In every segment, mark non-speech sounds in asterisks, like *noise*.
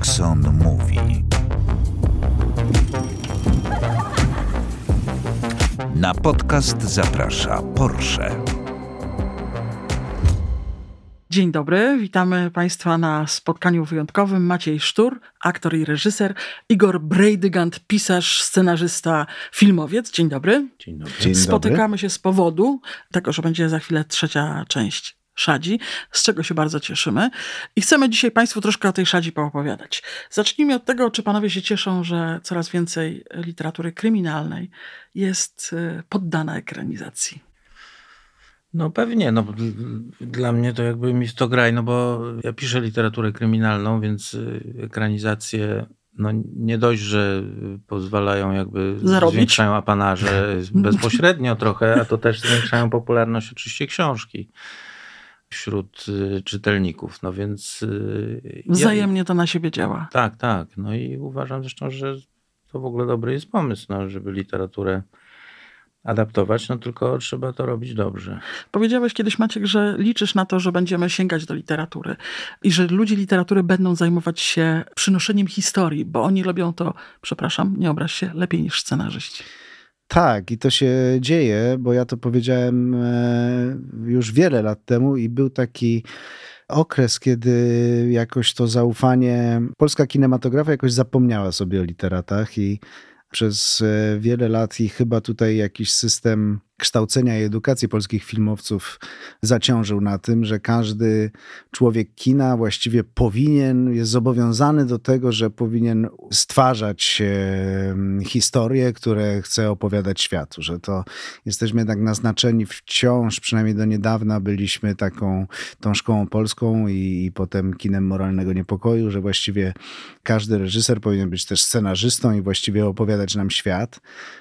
Jackson mówi. Na podcast zaprasza Porsche. Dzień dobry, witamy Państwa na spotkaniu wyjątkowym. Maciej Sztur, aktor i reżyser, Igor Brejdygant, pisarz, scenarzysta, filmowiec. Dzień dobry. Dzień dobry. Dzień dobry. Spotykamy się z powodu tego, że będzie za chwilę trzecia część Szadzi, z czego się bardzo cieszymy. I chcemy dzisiaj Państwu troszkę o tej Szadzi poopowiadać. Zacznijmy od tego, czy Panowie się cieszą, że coraz więcej literatury kryminalnej jest y, poddana ekranizacji. No pewnie, no dla mnie to jakby mi to graj, no bo ja piszę literaturę kryminalną, więc y, ekranizacje no nie dość, że pozwalają jakby Zarobić. zwiększają apanarze *laughs* bezpośrednio trochę, a to też zwiększają popularność oczywiście książki wśród y, czytelników. No więc y, ja- Wzajemnie to na siebie działa. Tak, tak. No i uważam zresztą, że to w ogóle dobry jest pomysł, no, żeby literaturę adaptować, no tylko trzeba to robić dobrze. Powiedziałeś kiedyś, Maciek, że liczysz na to, że będziemy sięgać do literatury i że ludzie literatury będą zajmować się przynoszeniem historii, bo oni robią to, przepraszam, nie obraź się, lepiej niż scenarzyści. Tak, i to się dzieje, bo ja to powiedziałem e, już wiele lat temu i był taki okres, kiedy jakoś to zaufanie, polska kinematografia jakoś zapomniała sobie o literatach i przez e, wiele lat i chyba tutaj jakiś system kształcenia i edukacji polskich filmowców zaciążył na tym, że każdy człowiek kina właściwie powinien, jest zobowiązany do tego, że powinien stwarzać e, historie, które chce opowiadać światu, że to jesteśmy jednak naznaczeni wciąż, przynajmniej do niedawna byliśmy taką tą szkołą polską i, i potem kinem moralnego niepokoju, że właściwie każdy reżyser powinien być też scenarzystą i właściwie opowiadać nam świat.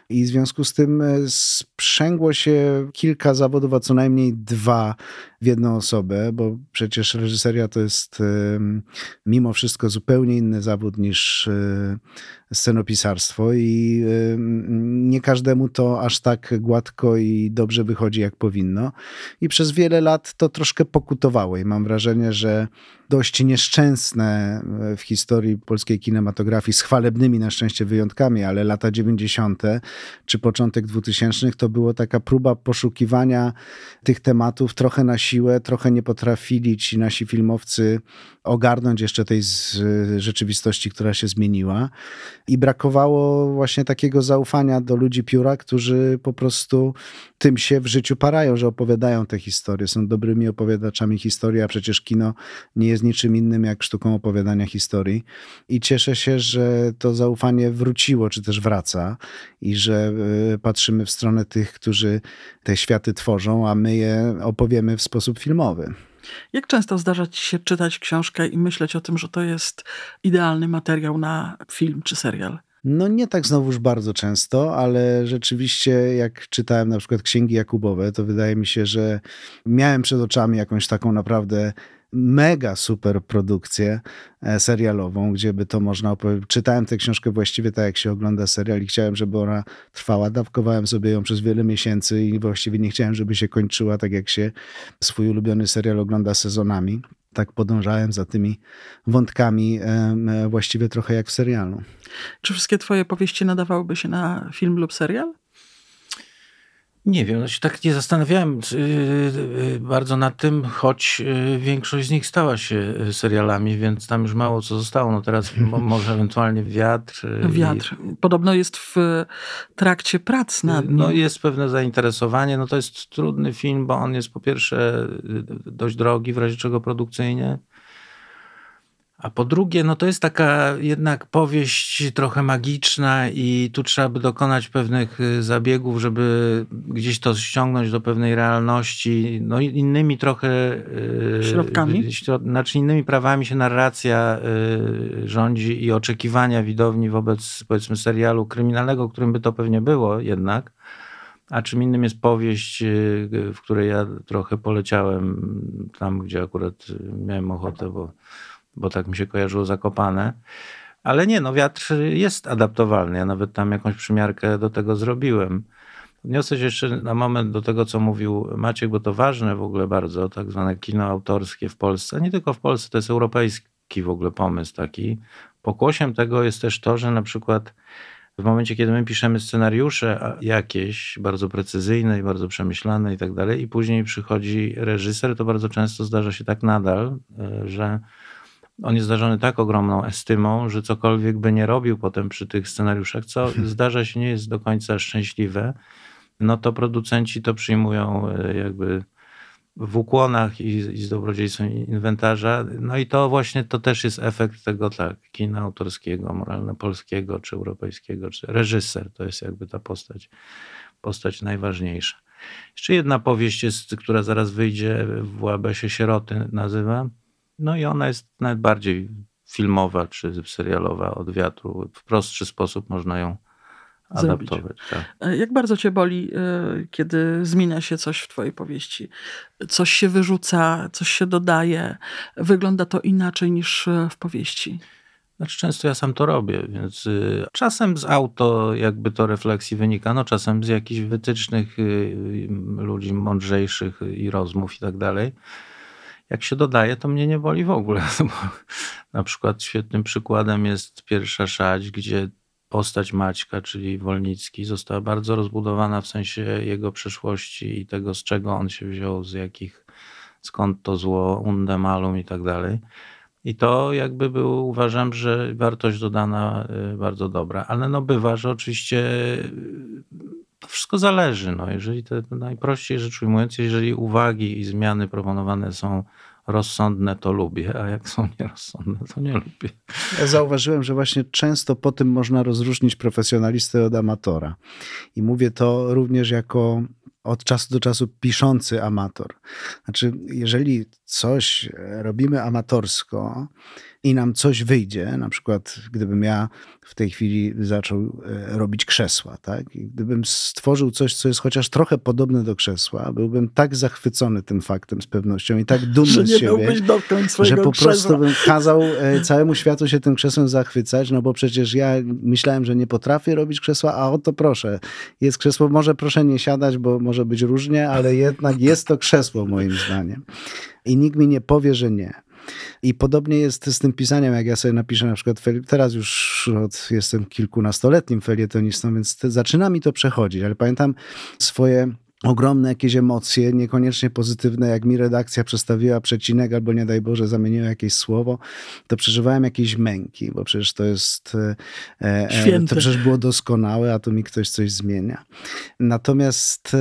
I w związku z tym e, się kilka zawodów, a co najmniej dwa w jedną osobę, bo przecież reżyseria to jest mimo wszystko zupełnie inny zawód niż e, scenopisarstwo i nie każdemu to aż tak gładko i dobrze wychodzi, jak powinno. I przez wiele lat to troszkę pokutowało i mam wrażenie, że dość nieszczęsne e, w historii polskiej kinematografii, z chwalebnymi na szczęście wyjątkami, ale lata 90. czy początek 2000 to było taka próba poszukiwania tych tematów trochę na siłę, trochę nie potrafili ci nasi filmowcy ogarnąć jeszcze tej rzeczywistości, która się zmieniła. I brakowało właśnie takiego zaufania do ludzi pióra, którzy po prostu tym się w życiu parają, że opowiadają te historie, są dobrymi opowiadaczami historii, a przecież kino nie jest niczym innym jak sztuką opowiadania historii. I cieszę się, że to zaufanie wróciło, czy też wraca i że y, patrzymy w stronę tych, którzy te światy tworzą, a my je opowiemy w sposób filmowy. Jak często zdarza ci się czytać książkę i myśleć o tym, że to jest idealny materiał na film czy serial? No nie tak znowuż bardzo często, ale rzeczywiście jak czytałem na przykład księgi Jakubowe, to wydaje mi się, że miałem przed oczami jakąś taką naprawdę mega super produkcję e, serialową, gdzie by to można opowiedzieć. Czytałem tę książkę właściwie tak, jak się ogląda serial i chciałem, żeby ona trwała. Dawkowałem sobie ją przez wiele miesięcy i właściwie nie chciałem, żeby się kończyła tak, jak się swój ulubiony serial ogląda sezonami. Tak podążałem za tymi wątkami e, właściwie trochę jak w serialu. Czy wszystkie twoje powieści nadawałyby się na film lub serial? Nie wiem, się tak nie zastanawiałem yy, yy, bardzo nad tym, choć większość z nich stała się serialami, więc tam już mało co zostało. No teraz *laughs* mo, może ewentualnie wiatr. Wiatr. Podobno jest w trakcie prac nad nim. No jest pewne zainteresowanie. No to jest trudny film, bo on jest po pierwsze dość drogi, w razie czego produkcyjnie. A po drugie, no to jest taka jednak powieść trochę magiczna i tu trzeba by dokonać pewnych y, zabiegów, żeby gdzieś to ściągnąć do pewnej realności. No i innymi trochę... y, Środkami? środ- Znaczy innymi prawami się narracja y, rządzi i oczekiwania widowni wobec powiedzmy serialu kryminalnego, którym by to pewnie było jednak. A czym innym jest powieść, y, w której ja trochę poleciałem tam, gdzie akurat y, miałem ochotę, bo bo tak mi się kojarzyło Zakopane. Ale nie, no wiatr jest adaptowalny. Ja nawet tam jakąś przymiarkę do tego zrobiłem. Odniosę się jeszcze na moment do tego, co mówił Maciek, bo to ważne w ogóle bardzo, tak zwane kino autorskie w Polsce. Nie tylko w Polsce, to jest europejski w ogóle pomysł taki. Pokłosiem tego jest też to, że na przykład w momencie, kiedy my piszemy scenariusze jakieś, bardzo precyzyjne i bardzo przemyślane i tak dalej, i później przychodzi reżyser, to bardzo często zdarza się tak nadal, e, że on jest zdarzony tak ogromną estymą, że cokolwiek by nie robił potem przy tych scenariuszach, co hmm. zdarza się nie jest do końca szczęśliwe, no to producenci to przyjmują e, jakby w ukłonach i, i z dobrodziejstwem inwentarza. No i to właśnie to też jest efekt tego tak, kina autorskiego, moralno-polskiego, czy europejskiego, czy reżyser. To jest jakby ta postać, postać najważniejsza. Jeszcze jedna powieść jest, która zaraz wyjdzie w łab się Sieroty nazywa. No i ona jest nawet bardziej filmowa czy serialowa od wiatru. W prostszy sposób można ją adaptować. Tak. E, jak bardzo cię boli, e, kiedy zmienia się coś w twojej powieści? Coś się wyrzuca, coś się dodaje. Wygląda to inaczej niż e, w powieści. Znaczy często ja sam to robię, więc y, czasem z auto jakby to refleksji wynika, no czasem z jakichś wytycznych y, ludzi mądrzejszych i rozmów i tak dalej. Jak się dodaje, to mnie nie boli w ogóle. *laughs* Na przykład świetnym przykładem jest pierwsza szać, gdzie postać Maćka, czyli Wolnicki, została bardzo rozbudowana w sensie jego przeszłości i tego, z czego on się wziął, z jakich, skąd to zło, undemalum i tak dalej. I to jakby był, uważam, że wartość dodana y, bardzo dobra. Ale no bywa, że oczywiście to wszystko zależy. No, jeżeli to najprościej rzecz ujmując, jeżeli uwagi i zmiany proponowane są rozsądne, to lubię, a jak są nierozsądne, to nie lubię. Ja zauważyłem, że właśnie często po tym można rozróżnić profesjonalistę od amatora. I mówię to również jako od czasu do czasu piszący amator. Znaczy, jeżeli coś robimy amatorsko, i nam coś wyjdzie, na przykład gdybym ja w tej chwili zaczął e, robić krzesła, tak? I gdybym stworzył coś, co jest chociaż trochę podobne do krzesła, byłbym tak zachwycony tym faktem z pewnością i tak dumny że z siebie, że po krzesła. prostu bym kazał e, całemu światu się tym krzesłem zachwycać, no bo przecież ja myślałem, że nie potrafię robić krzesła, a oto proszę, jest krzesło, może proszę nie siadać, bo może być różnie, ale jednak jest to krzesło moim zdaniem. I nikt mi nie powie, że nie. I podobnie jest z tym pisaniem, jak ja sobie napiszę na przykład, teraz już od, jestem kilkunastoletnim felietonistą, więc te, zaczyna mi to przechodzić, ale pamiętam swoje ogromne jakieś emocje, niekoniecznie pozytywne, jak mi redakcja przestawiła przecinek albo nie daj Boże zamieniła jakieś słowo, to przeżywałem jakieś męki, bo przecież to jest e, e to przecież było doskonałe, a tu mi ktoś coś zmienia. Natomiast e,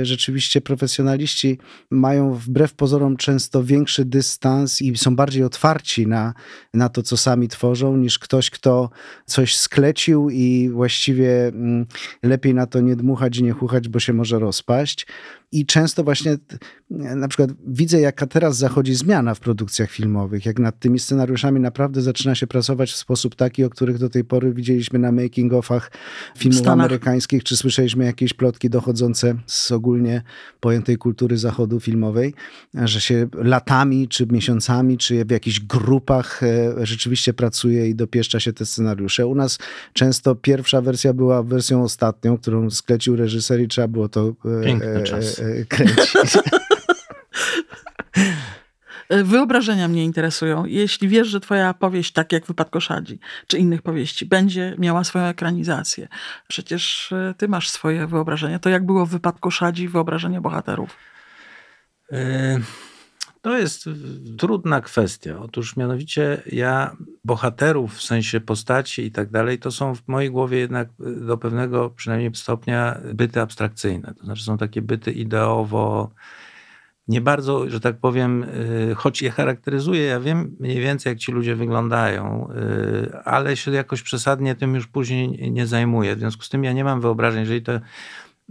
e, rzeczywiście profesjonaliści mają wbrew pozorom często większy dystans i są bardziej otwarci na, na to, co sami tworzą, niż ktoś, kto coś sklecił i właściwie mm, lepiej na to nie dmuchać i nie chuchać, bo się może roz rozpaść. I często właśnie na przykład widzę, jaka teraz zachodzi zmiana w produkcjach filmowych, jak nad tymi scenariuszami naprawdę zaczyna się pracować w sposób taki, o których do tej pory widzieliśmy na making-offach filmów amerykańskich, czy słyszeliśmy jakieś plotki dochodzące z ogólnie pojętej kultury zachodu filmowej, że się latami, czy miesiącami, czy w jakichś grupach e, rzeczywiście pracuje i dopieszcza się te scenariusze. U nas często pierwsza wersja była wersją ostatnią, którą sklecił reżyser i trzeba było to e, Piękny czas E, kręcić. *laughs* Wyobrażenia mnie interesują. Jeśli wiesz, że twoja powieść, tak jak Wypad Koszadzi, czy innych powieści, będzie miała swoją ekranizację, przecież e, ty masz swoje wyobrażenia. To jak było w Wypadku Szadzi wyobrażenie bohaterów? E, to jest trudna kwestia. Otóż mianowicie ja bohaterów w sensie postaci i tak dalej, to są w mojej głowie jednak do pewnego przynajmniej stopnia byty abstrakcyjne. To znaczy są takie byty ideowo nie bardzo, że tak powiem, y, choć je charakteryzuję, ja wiem mniej więcej, jak ci ludzie wyglądają, y, ale się jakoś przesadnie tym już później nie zajmuję. W związku z tym ja nie mam wyobrażeń, jeżeli to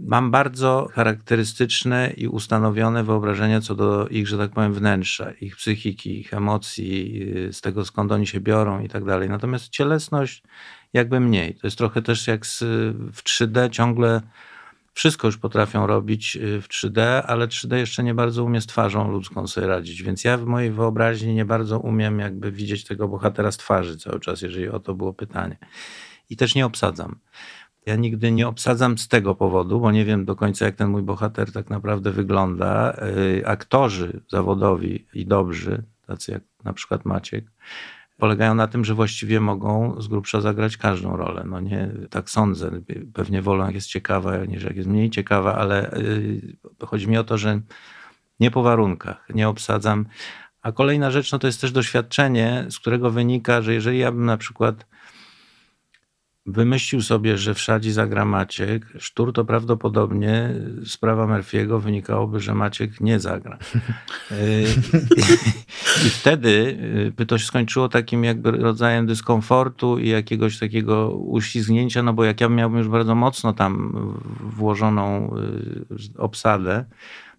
Mam bardzo charakterystyczne i ustanowione wyobrażenia co do ich, że tak powiem, wnętrza, ich psychiki, ich emocji, z tego skąd oni się biorą i tak dalej. Natomiast cielesność jakby mniej. To jest trochę też jak z, w 3D ciągle wszystko już potrafią robić y, w 3D, ale 3D jeszcze nie bardzo umie z twarzą ludzką sobie radzić. Więc ja w mojej wyobraźni nie bardzo umiem jakby widzieć tego bohatera z twarzy cały czas, jeżeli o to było pytanie. I też nie obsadzam. Ja nigdy nie obsadzam z tego powodu, bo nie wiem do końca, jak ten mój bohater tak naprawdę wygląda. Y, aktorzy zawodowi i dobrzy, tacy jak na przykład Maciek, polegają na tym, że właściwie mogą z grubsza zagrać każdą rolę. No nie, tak sądzę. Pewnie wolą, jak jest ciekawa, niż jak jest mniej ciekawa, ale yy, chodzi mi o to, że nie po warunkach, nie obsadzam. A kolejna rzecz, no to jest też doświadczenie, z którego wynika, że jeżeli ja bym na przykład wymyślił sobie, że w Szadzi zagra Maciek, Sztur to prawdopodobnie sprawa Murphy'ego wynikałoby, że Maciek nie zagra. *laughs* I wtedy y, by to się skończyło takim jakby rodzajem dyskomfortu i jakiegoś takiego uślizgnięcia, no bo jak ja miałbym już bardzo mocno tam włożoną y, obsadę,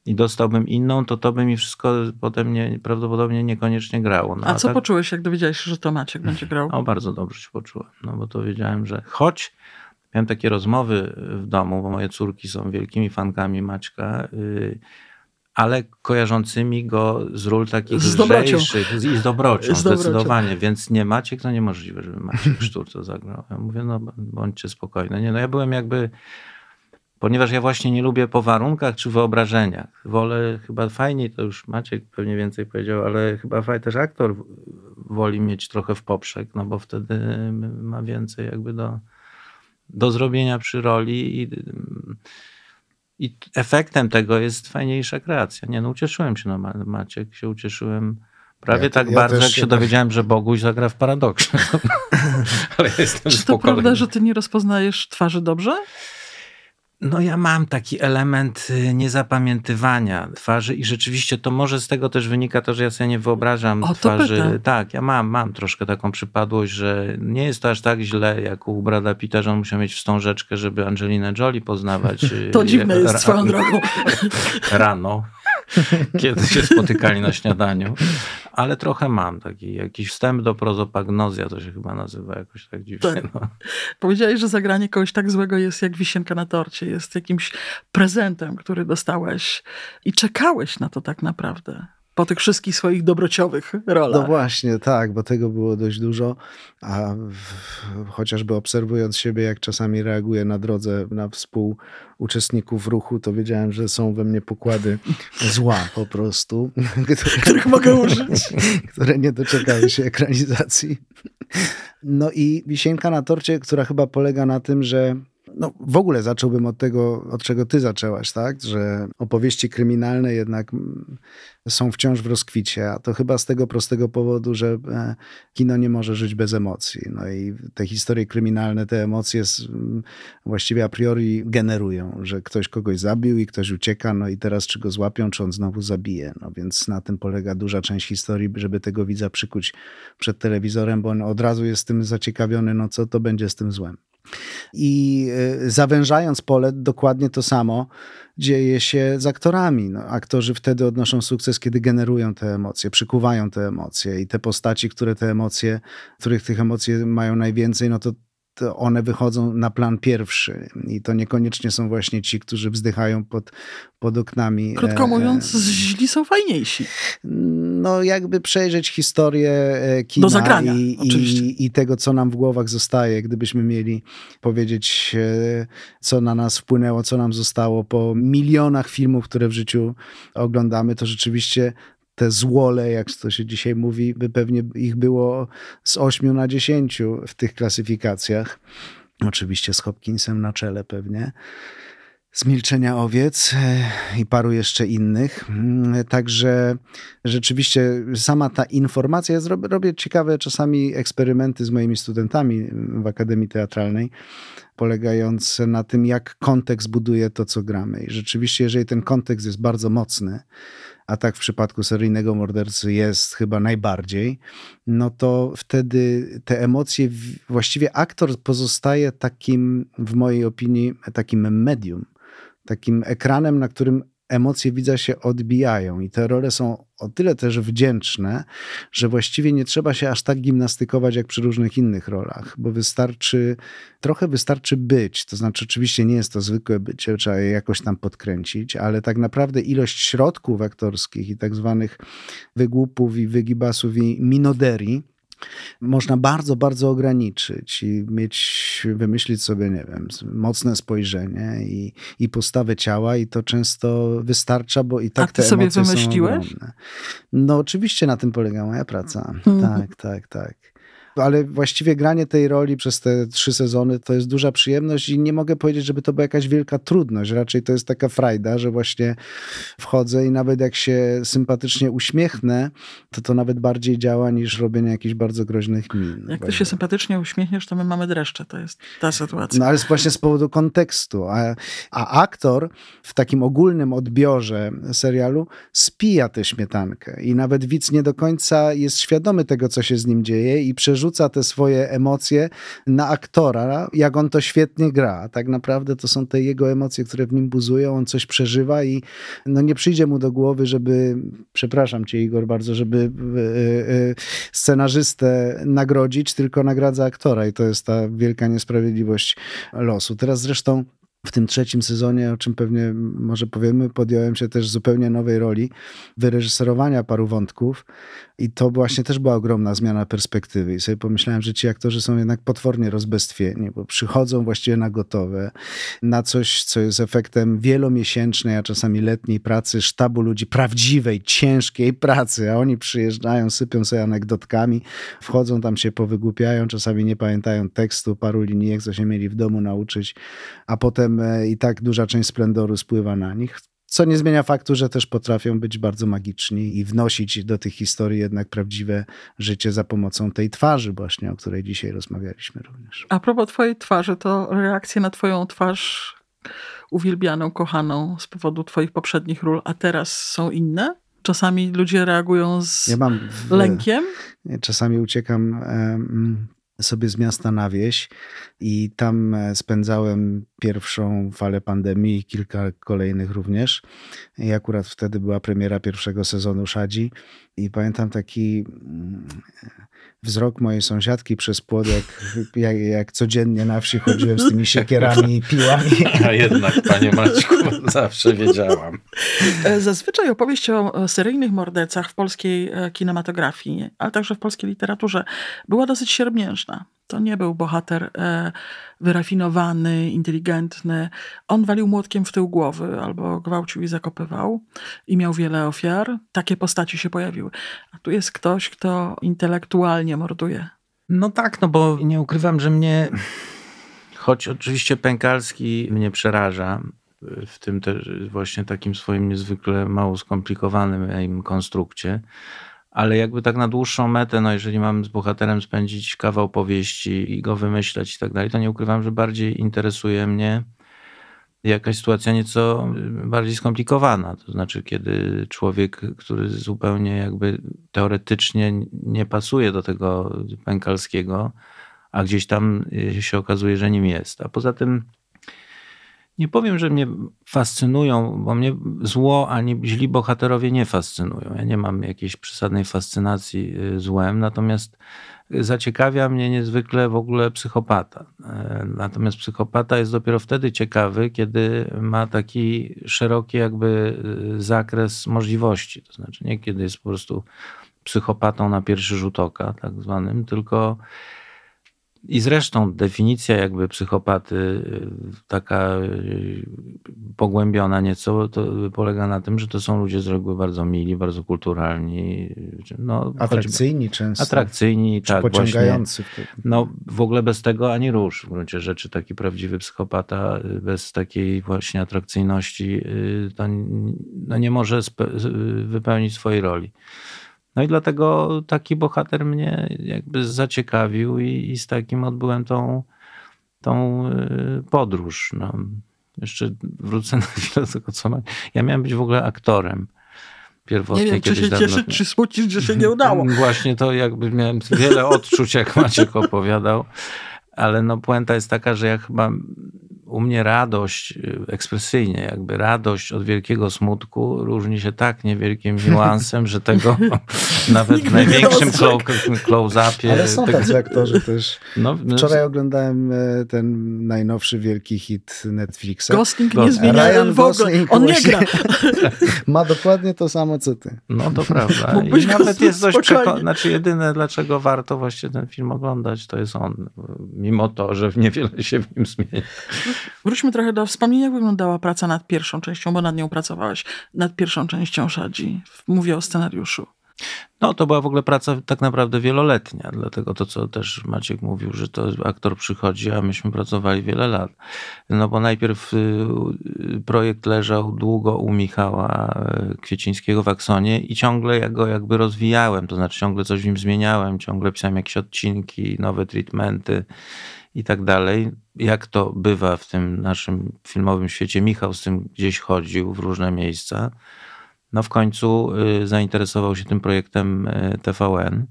i dostałbym inną, to to by mi wszystko potem nie, prawdopodobnie niekoniecznie grało. No, a, a co tak... poczułeś, jak dowiedziałeś się, że to Maciek będzie grał? O, bardzo dobrze się poczułem, no bo to wiedziałem, że choć miałem takie rozmowy w domu, bo moje córki są wielkimi fankami Maćka, yy, ale kojarzącymi go z ról takich z lżejszych i z dobrocią, z zdecydowanie. Dobrocią. Więc nie Maciek, to niemożliwe, żeby Maciek *laughs* Sztur to zagrał. Ja mówię, no bądźcie spokojni. Nie, no ja byłem jakby ponieważ ja właśnie nie lubię po warunkach czy wyobrażeniach. Wolę chyba fajniej, to już Maciek pewnie więcej powiedział, ale chyba fajnie też aktor woli mieć trochę w poprzek, no bo wtedy ma więcej jakby do, do zrobienia przy roli i, i efektem tego jest fajniejsza kreacja. Nie no, ucieszyłem się, no Maciek się ucieszyłem prawie ja, tak ja bardzo, jak się dowiedziałem, że Boguś zagra w Paradoksie. *laughs* ale jestem Czy to spokojny. prawda, że ty nie rozpoznajesz twarzy dobrze? No ja mam taki element y, niezapamiętywania twarzy i rzeczywiście to może z tego też wynika to, że ja sobie nie wyobrażam o, twarzy. Tak, ja mam, mam troszkę taką przypadłość, że nie jest to aż tak źle jak u Brada Pitta, że on musiał mieć wstążeczkę, żeby Angelinę Jolie poznawać. *laughs* To dziwne jest swoją drogą. *laughs* Rano. *laughs* kiedy się spotykali na śniadaniu. Ale trochę mam taki jakiś wstęp do prozopagnozja, to się chyba nazywa jakoś tak dziwnie. Tak. No. Powiedziałeś, że zagranie kogoś tak złego jest jak wisienka na torcie, jest jakimś prezentem, który dostałeś i czekałeś na to tak naprawdę po tych wszystkich swoich dobrociowych rolach. No właśnie, tak, bo tego było dość dużo, a w, chociażby obserwując siebie, jak czasami reaguję na drodze na współuczestników ruchu, to wiedziałem, że są we mnie pokłady *laughs* zła po prostu. Które, których mogę użyć. Które nie doczekały się ekranizacji. No i wisienka na torcie, która chyba polega na tym, że no, w ogóle zacząłbym od tego, od czego ty zaczęłaś, tak? Że opowieści kryminalne jednak mm, są wciąż w rozkwicie, a to chyba z tego prostego powodu, że e, kino nie może żyć bez emocji. No i te historie kryminalne, te emocje mm, właściwie a priori generują, że ktoś kogoś zabił i ktoś ucieka, no i teraz czy go złapią, czy on znowu zabije. No więc na tym polega duża część historii, żeby tego widza przykuć przed telewizorem, bo on od razu jest tym zaciekawiony, no co to będzie z tym złem. I e, zawężając pole, dokładnie to samo dzieje się z aktorami. No, aktorzy wtedy odnoszą sukces, kiedy generują te emocje, przykuwają te emocje i te postaci, które te emocje, których tych emocji mają najwięcej, no to one wychodzą na plan pierwszy i to niekoniecznie są właśnie ci, którzy wzdychają pod, pod oknami. Krótko e, mówiąc, źli są fajniejsi. No jakby przejrzeć historię e, kina zagrania, i, i, i, tego, co nam w głowach zostaje, gdybyśmy mieli powiedzieć, e, co na nas wpłynęło, co nam zostało po milionach filmów, które w życiu oglądamy, to rzeczywiście te złole, jak to się dzisiaj mówi, by pewnie ich było z 8 na 10 w tych klasyfikacjach. Oczywiście z Hopkinsem na czele pewnie. Z Milczenia Owiec e, i paru jeszcze innych. Mm, także rzeczywiście sama ta informacja, ja robię ciekawe czasami eksperymenty z moimi studentami w Akademii Teatralnej, polegające na tym, jak kontekst buduje to, co gramy. I rzeczywiście, jeżeli ten kontekst jest bardzo mocny, a tak w przypadku seryjnego mordercy jest chyba najbardziej, no to wtedy te emocje, właściwie aktor pozostaje takim, w mojej opinii, takim medium, takim ekranem, na którym emocje widza się odbijają i te role są o tyle też wdzięczne, że właściwie nie trzeba się aż tak gimnastykować jak przy różnych innych rolach, bo wystarczy, trochę wystarczy być, to znaczy oczywiście nie jest to zwykłe bycie, trzeba je jakoś tam podkręcić, ale tak naprawdę ilość środków aktorskich i tak zwanych wygłupów i wygibasów i minoderii można bardzo, bardzo ograniczyć i mieć, wymyślić sobie, nie wiem, mocne spojrzenie i, i postawę ciała i to często wystarcza, bo i tak A ty te sobie emocje wymyśliłeś? No oczywiście na tym polega moja praca. Mhm. Tak, tak, tak. Ale właściwie granie tej roli przez te trzy sezony to jest duża przyjemność i nie mogę powiedzieć, żeby to była jakaś wielka trudność. Raczej to jest taka frajda, że właśnie wchodzę i nawet jak się sympatycznie uśmiechnę, to to nawet bardziej działa niż robienie jakichś bardzo groźnych min. Jak ty się sympatycznie uśmiechniesz, to my mamy dreszcze. To jest ta sytuacja. No ale właśnie z powodu kontekstu. A, a aktor w takim ogólnym odbiorze serialu spija tę śmietankę i nawet widz nie do końca jest świadomy tego, co się z nim dzieje i przerzuca te swoje emocje na aktora, jak on to świetnie gra. Tak naprawdę to są te jego emocje, które w nim buzują, on coś przeżywa i no nie przyjdzie mu do głowy, żeby, przepraszam cię Igor bardzo, żeby e, e, scenarzystę nagrodzić, tylko nagradza aktora i to jest ta wielka niesprawiedliwość losu. Teraz zresztą w tym trzecim sezonie, o czym pewnie może powiemy, podjąłem się też zupełnie nowej roli wyreżyserowania paru wątków i to właśnie też była ogromna zmiana perspektywy. I sobie pomyślałem, że ci aktorzy są jednak potwornie rozbestwieni, bo przychodzą właściwie na gotowe, na coś, co jest efektem wielomiesięcznej, a czasami letniej pracy sztabu ludzi, prawdziwej, ciężkiej pracy, a oni przyjeżdżają, sypią sobie anegdotkami, wchodzą tam się powygłupiają, czasami nie pamiętają tekstu, paru linijek, co się mieli w domu nauczyć, a potem e, i tak duża część splendoru spływa na nich. Co nie zmienia faktu, że też potrafią być bardzo magiczni i wnosić do tych historii jednak prawdziwe życie za pomocą tej twarzy, właśnie o której dzisiaj rozmawialiśmy również. A propos twojej twarzy, to reakcje na twoją twarz uwielbianą, kochaną z powodu twoich poprzednich ról, a teraz są inne? Czasami ludzie reagują z Ja mam w, lękiem? Czasami uciekam sobie z miasta na wieś i tam e, spędzałem pierwszą falę pandemii i kilka kolejnych również. I akurat wtedy była premiera pierwszego sezonu Szadzi i pamiętam taki mm, wzrok mojej sąsiadki przez płot, jak, jak, jak codziennie na wsi chodziłem z tymi siekierami i piłami. A jednak, panie Maćku, zawsze wiedziałam. E, Zazwyczaj opowieść o seryjnych mordercach w polskiej e, kinematografii, ale także w polskiej literaturze była dosyć siermiężna. To nie był bohater e, wyrafinowany, inteligentny. On walił młotkiem w tył głowy albo gwałcił i zakopywał i miał wiele ofiar. Takie postaci się pojawiły. A tu jest ktoś, kto intelektualnie morduje. No tak, no bo nie ukrywam, że mnie, choć oczywiście Pękalski mnie przeraża, w tym też właśnie takim swoim niezwykle mało skomplikowanym konstrukcie, ale jakby tak na dłuższą metę, no jeżeli mam z bohaterem spędzić kawał powieści i go wymyślać i tak dalej, to nie ukrywam, że bardziej interesuje mnie jakaś sytuacja nieco bardziej skomplikowana. To znaczy, kiedy człowiek, który zupełnie jakby teoretycznie nie pasuje do tego pękalskiego, a gdzieś tam się okazuje, że nim jest. A poza tym nie powiem, że mnie fascynują, bo mnie zło ani źli bohaterowie nie fascynują. Ja nie mam jakiejś przesadnej fascynacji złem, natomiast zaciekawia mnie niezwykle w ogóle psychopata. Natomiast psychopata jest dopiero wtedy ciekawy, kiedy ma taki szeroki jakby zakres możliwości. To znaczy nie kiedy jest po prostu psychopatą na pierwszy rzut oka, tak zwanym, tylko i zresztą definicja jakby psychopaty, taka pogłębiona nieco, to polega na tym, że to są ludzie z reguły bardzo mili, bardzo kulturalni. No, atrakcyjni często. Atrakcyjni, tak. Pociągający. Właśnie, no w ogóle bez tego ani rusz w gruncie rzeczy. Taki prawdziwy psychopata bez takiej właśnie atrakcyjności to no, nie może wypełnić swojej roli. No i dlatego taki bohater mnie jakby zaciekawił i, i z takim odbyłem tą, tą podróż. No. Jeszcze wrócę *laughs* na chwilę do tego, co ma. Ja miałem być w ogóle aktorem. Pierwotnie, nie wiem, czy się dawno... cieszyć, czy smucić, że się nie *laughs* udało. Właśnie to jakby miałem wiele odczuć, jak Maciek opowiadał. Ale no puenta jest taka, że ja chyba u mnie radość, y, ekspresyjnie jakby radość od wielkiego smutku różni się tak niewielkim *laughs* niuansem, że tego *laughs* nawet w największym close-upie... Ale są tego- tacy aktorzy też. no, no, Wczoraj oglądałem e, ten najnowszy wielki hit Netflixa. Gosling nie zmienia Ryan w ogóle. On nie gra. *laughs* Ma dokładnie to samo co ty. No to prawda. Mógłbyś I nawet jest dość przeko- Znaczy jedyne, dlaczego warto właśnie ten film oglądać, to jest on. Mimo to, że niewiele się w nim zmieni. Wróćmy trochę do wspomnień, jak wyglądała praca nad pierwszą częścią, bo nad nią pracowałeś, nad pierwszą częścią Szadzi. Mówię o scenariuszu. No to była w ogóle praca tak naprawdę wieloletnia, dlatego to, co też Maciek mówił, że to aktor przychodzi, a myśmy pracowali wiele lat. No bo najpierw y, projekt leżał długo u Michała y, Kwiecińskiego w Aksonie i ciągle ja go jakby rozwijałem, to znaczy ciągle coś w nim zmieniałem, ciągle pisałem jakieś odcinki, nowe treatmenty i tak dalej. Jak to bywa w tym naszym filmowym świecie, Michał z tym gdzieś chodził w różne miejsca. No w końcu y, zainteresował się tym projektem y, TVN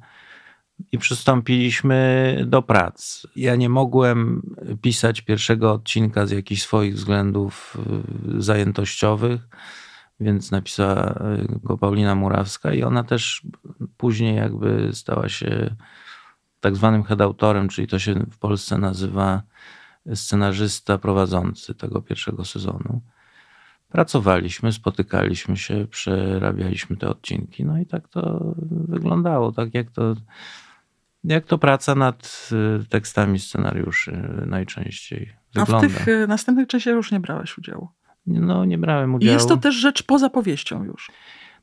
i przystąpiliśmy do prac. Ja nie mogłem pisać pierwszego odcinka z jakichś swoich względów y, zajętościowych, więc napisała go Paulina Murawska i ona też później jakby stała się tak zwanym head-autorem, czyli to się w Polsce nazywa scenarzysta prowadzący tego pierwszego sezonu. Pracowaliśmy, spotykaliśmy się, przerabialiśmy te odcinki. No i tak to wyglądało, tak jak to, jak to praca nad y, tekstami scenariuszy najczęściej A w wygląda. tych y, następnych częściach już nie brałeś udziału. No nie brałem I udziału. jest to też rzecz poza powieścią już.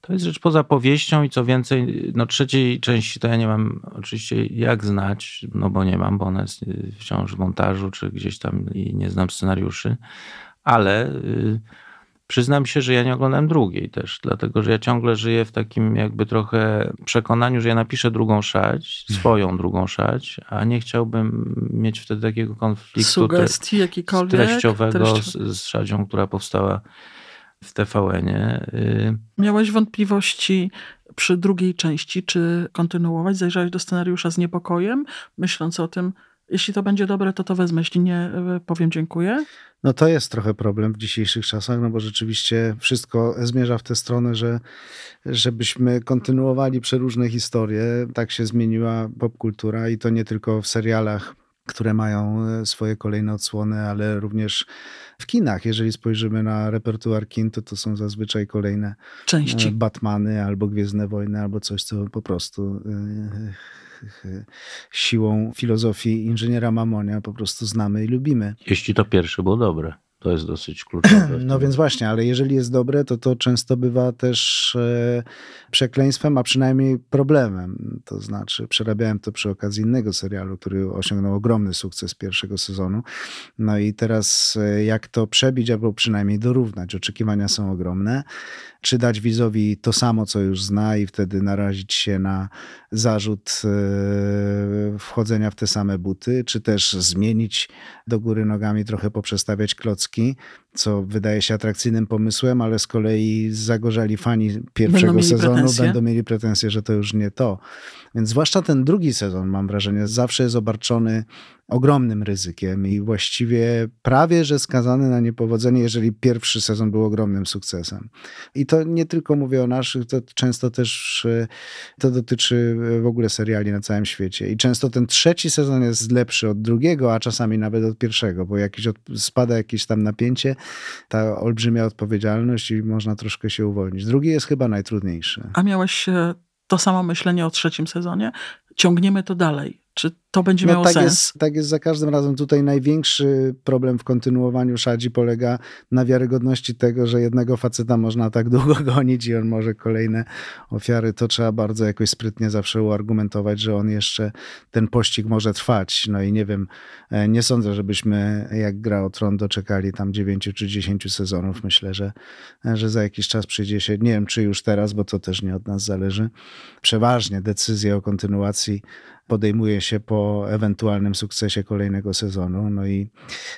To jest rzecz poza powieścią i co więcej, no trzeciej części to ja nie mam oczywiście jak znać, no bo nie mam, bo ona jest y, wciąż w montażu czy gdzieś tam i nie znam scenariuszy, ale y, przyznam się, że ja nie oglądam drugiej też, dlatego że ja ciągle żyję w takim jakby trochę przekonaniu, że ja napiszę drugą szać, swoją *laughs* drugą szać, a nie chciałbym mieć wtedy takiego konfliktu Sugestii jakikolwiek. treściowego treściowe. z, z szadzią, która powstała w TVN-ie. Y, Miałeś wątpliwości przy drugiej części, czy kontynuować? Zajrzałeś do scenariusza z niepokojem, myśląc o tym, jeśli to będzie dobre, to to wezmę, jeśli nie, y, powiem dziękuję. No to jest trochę problem w dzisiejszych czasach, no bo rzeczywiście wszystko zmierza w tę stronę, że żebyśmy kontynuowali przeróżne historie. Tak się zmieniła popkultura i to nie tylko w serialach, które mają e, swoje kolejne odsłony, ale również w kinach. Jeżeli spojrzymy na repertuar kin, to to są zazwyczaj kolejne e, Części. Batmany albo Gwiezdne Wojny, albo coś, co po prostu e, siłą filozofii inżyniera Mamonia po prostu znamy i lubimy. Jeśli to pierwsze było dobre. To jest dosyć kluczowe. *clears throat* No więc właśnie, ale jeżeli jest dobre, to to często bywa też e, przekleństwem, a przynajmniej problemem. To znaczy, przerabiałem to przy okazji innego serialu, który osiągnął ogromny sukces pierwszego sezonu. No i teraz e, jak to przebić, albo przynajmniej dorównać? Oczekiwania są ogromne. Czy dać widzowi to samo, co już zna i wtedy narazić się na zarzut e, wchodzenia w te same buty, czy też zmienić do góry nogami, trochę poprzestawiać klocki, Polski co wydaje się atrakcyjnym pomysłem, ale z kolei zagorzali fani pierwszego mieli sezonu pretensje. będą mieli pretensje, że to już nie to. Więc zwłaszcza ten drugi sezon, mam wrażenie, zawsze jest obarczony ogromnym ryzykiem i właściwie prawie, że skazany na niepowodzenie, jeżeli pierwszy sezon był ogromnym sukcesem. I to nie tylko mówię o naszych, to często też e, to dotyczy e, w ogóle seriali na całym świecie. I często ten trzeci sezon jest lepszy od drugiego, a czasami nawet od pierwszego, bo jakiś od, spada jakieś tam napięcie, ta olbrzymia odpowiedzialność i można troszkę się uwolnić. Drugi jest chyba najtrudniejszy. A miałeś e, to samo myślenie o trzecim sezonie? Ciągniemy to dalej. Czy to będzie miało tak sens? Jest, tak jest za każdym razem. Tutaj największy problem w kontynuowaniu Szadzi polega na wiarygodności tego, że jednego faceta można tak długo *laughs* gonić i on może kolejne ofiary. To trzeba bardzo jakoś sprytnie zawsze uargumentować, że on jeszcze, ten pościg może trwać. No i nie wiem, e, nie sądzę, żebyśmy jak gra o Tron doczekali tam dziewięciu czy dziesięciu sezonów. Myślę, że, że za jakiś czas przyjdzie się, nie wiem czy już teraz, bo to też nie od nas zależy. Przeważnie decyzje o kontynuacji podejmuje się po ewentualnym sukcesie kolejnego sezonu. No i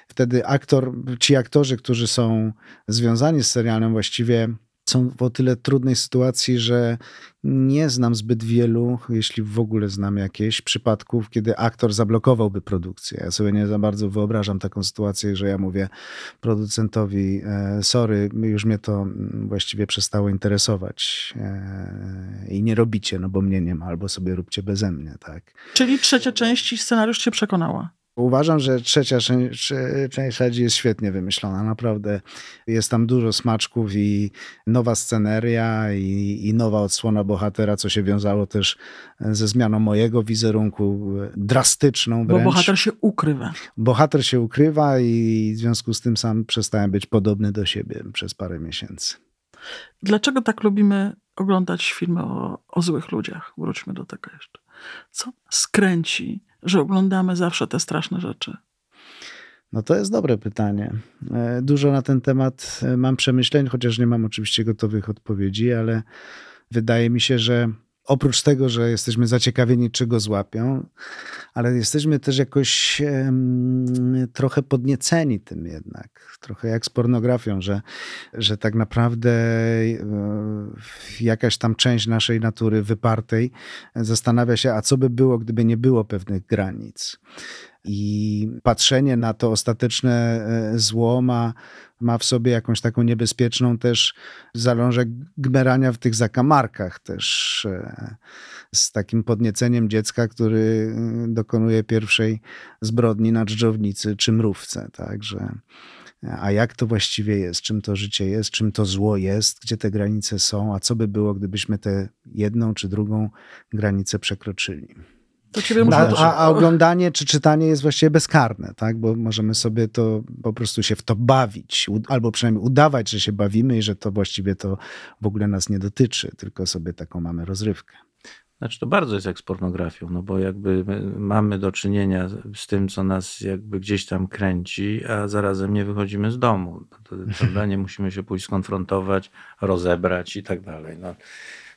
wtedy aktor, ci aktorzy, którzy są związani z serialem, właściwie są w o tyle trudnej sytuacji, że nie znam zbyt wielu, jeśli w ogóle znam jakieś przypadków, kiedy aktor zablokowałby produkcję. Ja sobie nie za bardzo wyobrażam taką sytuację, że ja mówię producentowi, e, sorry, już mnie to mm, właściwie przestało interesować e, i nie robicie, no bo mnie nie ma, albo sobie róbcie beze mnie, tak. Czyli trzecia część i scenariusz cię przekonała. Uważam, że trzecia część, Hedzi jest świetnie wymyślona. Naprawdę jest tam dużo smaczków i nowa sceneria i, i, nowa odsłona bohatera, co się wiązało też ze zmianą mojego wizerunku, drastyczną wręcz. Bo bohater się ukrywa. Bohater się ukrywa i w związku z tym sam przestałem być podobny do siebie przez parę miesięcy. Dlaczego tak lubimy oglądać filmy o, o złych ludziach? Wróćmy do tego jeszcze. Co skręci że oglądamy zawsze te straszne rzeczy? No to jest dobre pytanie. E, dużo na ten temat e, mam przemyśleń, chociaż nie mam oczywiście gotowych odpowiedzi, ale wydaje mi się, że oprócz tego, że jesteśmy zaciekawieni, czy go złapią, ale jesteśmy też jakoś um, trochę podnieceni tym jednak. Trochę jak z pornografią, że, że tak naprawdę um, jakaś tam część naszej natury wypartej zastanawia się, a co by było, gdyby nie było pewnych granic. I patrzenie na to ostateczne e, zło ma, ma w sobie jakąś taką niebezpieczną też zalążek gmerania w tych zakamarkach też e, z takim podnieceniem dziecka, który e, dokonuje pierwszej zbrodni na dżdżownicy czy mrówce. Także a jak to właściwie jest, czym to życie jest, czym to zło jest, gdzie te granice są, a co by było, gdybyśmy tę jedną czy drugą granicę przekroczyli. To ciebie a, a, a, oglądanie czy czytanie jest właściwie bezkarne, tak? bo możemy sobie to po prostu się w to bawić, albo przynajmniej udawać, że się bawimy i że to właściwie to w ogóle nas nie dotyczy, tylko sobie taką mamy rozrywkę. Znaczy to bardzo jest jak z pornografią, no bo jakby mamy do czynienia z tym, co nas jakby gdzieś tam kręci, a zarazem nie wychodzimy z domu. To, prawda? Nie musimy się pójść skonfrontować, rozebrać i tak dalej. No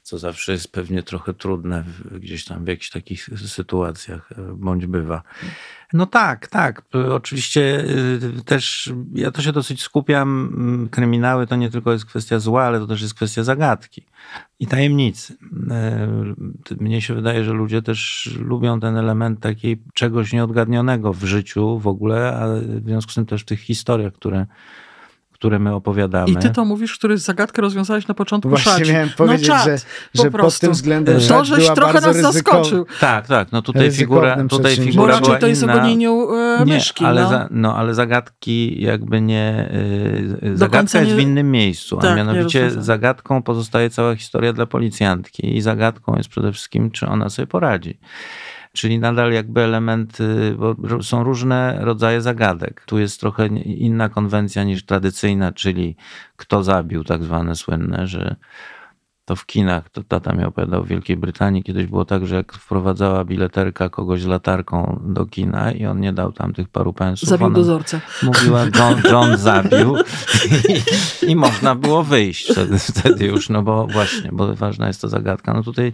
co zawsze jest pewnie trochę trudne gdzieś tam w jakichś takich sytuacjach, e, bądź bywa. No tak, tak. Oczywiście y, też ja to się dosyć skupiam. Kryminały to nie tylko jest kwestia zła, ale to też jest kwestia zagadki i tajemnicy. E, mnie się wydaje, że ludzie też lubią ten element takiej czegoś nieodgadnionego w życiu w ogóle, a w związku z tym też w tych historiach, które które my opowiadamy. I ty to mówisz, który zagadkę rozwiązałeś na początku Właśnie szadzi. miałem powiedzieć, no że, że po pod tym względem To, żeś trochę nas ryzykow... zaskoczył. Tak, tak. No tutaj figura, tutaj figura Bo raczej to jest inna. e, nie, myszki. Ale no. Za, no, ale zagadki jakby nie... Yy, zagadka jest nie... w innym miejscu, tak, a mianowicie zagadką pozostaje cała historia dla policjantki i zagadką jest przede wszystkim, czy ona sobie poradzi. Czyli nadal jakby elementy, bo są różne rodzaje zagadek. Tu jest trochę inna konwencja niż tradycyjna, czyli kto zabił, tak zwane słynne, że to w kinach, to tata mi opowiadał w Wielkiej Brytanii, kiedyś było tak, że jak wprowadzała bileterka kogoś z latarką do kina i on nie dał tam tych paru pensów. Zabił dozorcę. Mówiła, *laughs* John, John zabił I, i, można było wyjść wtedy, wtedy już, no bo właśnie, bo ważna jest to zagadka. No tutaj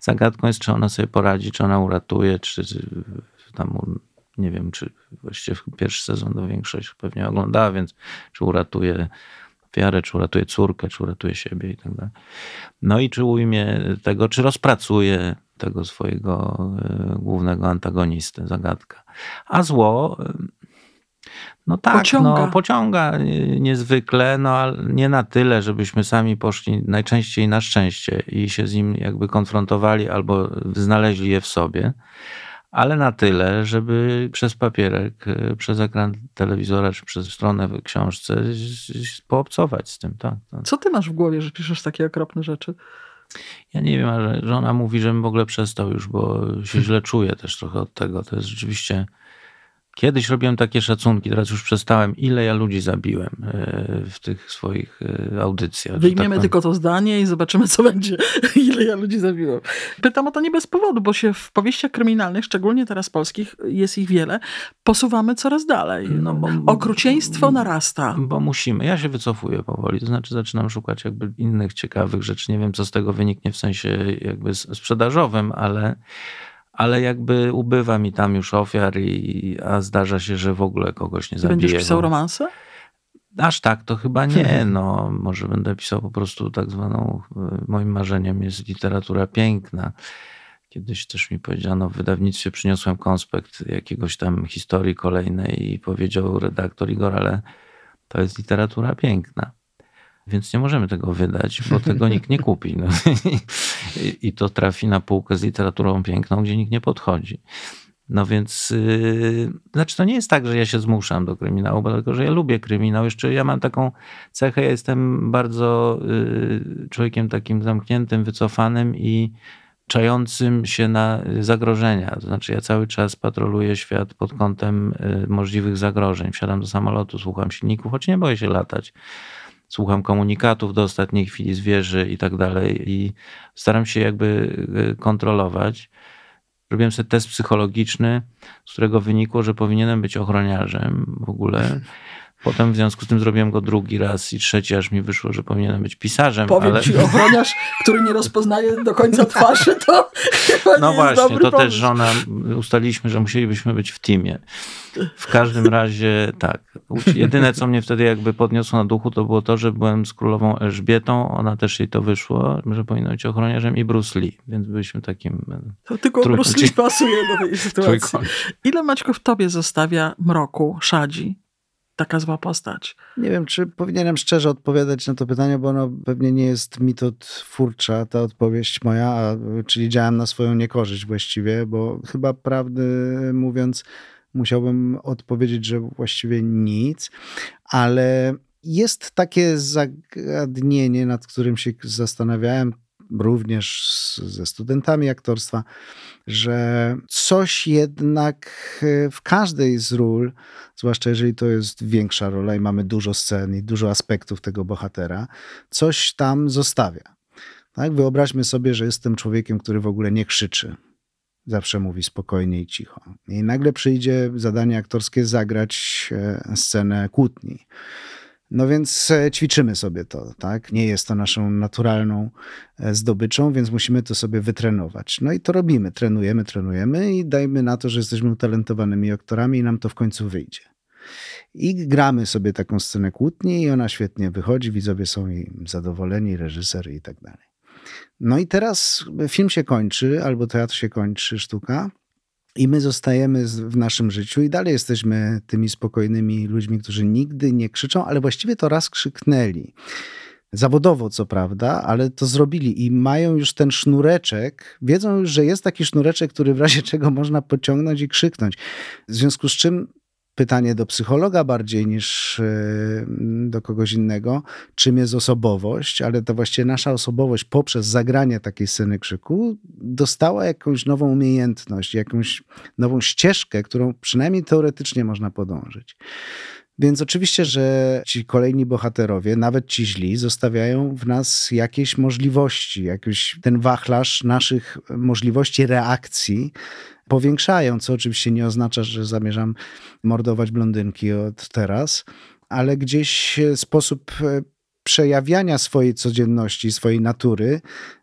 zagadką jest, czy ona sobie poradzi, czy ona uratuje, czy, czy tam nie wiem, czy właściwie pierwszy sezon do większość pewnie oglądała, więc czy uratuje ofiarę, czy uratuje córkę, czy uratuje siebie i tak dalej. No i czy ujmie tego, czy rozpracuje tego swojego e, głównego antagonistę, zagadka. A zło, e, no tak, pociąga. no pociąga niezwykle, no ale nie na tyle, żebyśmy sami poszli najczęściej na szczęście i się z nim jakby konfrontowali albo znaleźli je w sobie ale na tyle, żeby przez papierek, e, przez ekran telewizora czy przez stronę w książce poobcować z tym. Tak, tak. Co ty masz w głowie, że piszesz takie okropne rzeczy? Ja nie wiem, ale żona mówi, żebym w ogóle przestał już, bo się źle czuję też trochę od tego. To jest rzeczywiście Kiedyś robiłem takie szacunki, teraz już przestałem, ile ja ludzi zabiłem e, w tych swoich e, audycjach. Wyjmiemy tak tylko to zdanie i zobaczymy, co będzie, *laughs* ile ja ludzi zabiłem. Pytam o to nie bez powodu, bo się w powieściach kryminalnych, szczególnie teraz polskich, jest ich wiele, posuwamy coraz dalej. No bo, Okrucieństwo narasta. Bo musimy. Ja się wycofuję powoli, to znaczy zaczynam szukać jakby innych ciekawych rzeczy. Nie wiem, co z tego wyniknie w sensie jakby sprzedażowym, ale ale jakby ubywa mi tam już ofiar, i, a zdarza się, że w ogóle kogoś nie zabiję. Będziesz pisał romanse? Aż tak to chyba nie. *laughs* No, może będę pisał po prostu tak zwaną, y, moim marzeniem jest literatura piękna. Kiedyś też mi powiedziano, w wydawnictwie przyniosłem konspekt jakiegoś tam historii kolejnej i powiedział redaktor Igor, ale to jest literatura piękna. Więc nie możemy tego wydać, bo tego nikt nie kupi. No. I, I to trafi na półkę z literaturą piękną, gdzie nikt nie podchodzi. No więc, yy, znaczy to nie jest tak, że ja się zmuszam do kryminału, bo tylko, że ja lubię kryminał. Jeszcze ja mam taką cechę, ja jestem bardzo yy, człowiekiem takim zamkniętym, wycofanym i czającym się na zagrożenia. To znaczy ja cały czas patroluję świat pod kątem yy, możliwych zagrożeń. Wsiadam do samolotu, słucham silników, choć nie boję się latać. Słucham komunikatów do ostatniej chwili zwierzy i tak dalej i staram się jakby yy, kontrolować. Robiłem sobie test psychologiczny, z którego wynikło, że powinienem być ochroniarzem w ogóle. Potem w związku z tym zrobiłem go drugi raz i trzeci, aż mi wyszło, że powinienem być pisarzem. Powiem ale... ci, ochroniarz, który nie rozpoznaje do końca twarzy, to chyba No nie właśnie, jest dobry to też pomysł. żona, ustaliliśmy, że musielibyśmy być w teamie. W każdym razie tak. Jedyne, co mnie wtedy jakby podniosło na duchu, to było to, że byłem z królową Elżbietą, ona też jej to wyszło, że powinno być ochroniarzem i Bruce Lee, więc byliśmy takim To tylko Trójkąt- Bruce Lee pasuje do tej sytuacji. trójkącie. Ile Maćku w tobie zostawia mroku, szadzi? Taka zła postać. Nie wiem, czy powinienem szczerze odpowiadać na to pytanie, bo ono pewnie nie jest mitotwórcza, ta odpowiedź moja, a, czyli działam na swoją niekorzyść właściwie, bo chyba prawdę mówiąc, musiałbym odpowiedzieć, że właściwie nic, ale jest takie zagadnienie, nad którym się zastanawiałem również z, ze studentami aktorstwa, że coś jednak e, w każdej z ról, zwłaszcza jeżeli to jest większa rola i mamy dużo scen i dużo aspektów tego bohatera, coś tam zostawia. Tak? Wyobraźmy sobie, że jestem człowiekiem, który w ogóle nie krzyczy. Zawsze mówi spokojnie i cicho. I nagle przyjdzie zadanie aktorskie zagrać e, scenę kłótni. No więc e, ćwiczymy sobie to, tak? Nie jest to naszą naturalną e, zdobyczą, więc musimy to sobie wytrenować. No i to robimy, trenujemy, trenujemy i dajmy na to, że jesteśmy utalentowanymi aktorami i nam to w końcu wyjdzie. I gramy sobie taką scenę kłótni i ona świetnie wychodzi, widzowie są jej zadowoleni, reżyser i tak dalej. No i teraz film się kończy, albo teatr się kończy, sztuka. I my zostajemy w naszym życiu i dalej jesteśmy tymi spokojnymi ludźmi, którzy nigdy nie krzyczą, ale właściwie to raz krzyknęli. Zawodowo, co prawda, ale to zrobili i mają już ten sznureczek, wiedzą już, że jest taki sznureczek, który w razie *laughs* czego można pociągnąć i krzyknąć. W związku z czym pytanie do psychologa bardziej niż e, do kogoś innego, czym jest osobowość, ale to właściwie nasza osobowość poprzez zagranie takiej sceny krzyku dostała jakąś nową umiejętność, jakąś nową ścieżkę, którą przynajmniej teoretycznie można podążyć. Więc oczywiście, że ci kolejni bohaterowie, nawet ci źli, zostawiają w nas jakieś możliwości, jakiś ten wachlarz naszych możliwości reakcji powiększają, co oczywiście nie oznacza, że zamierzam mordować blondynki od teraz, ale gdzieś sposób e, przejawiania swojej codzienności, swojej natury,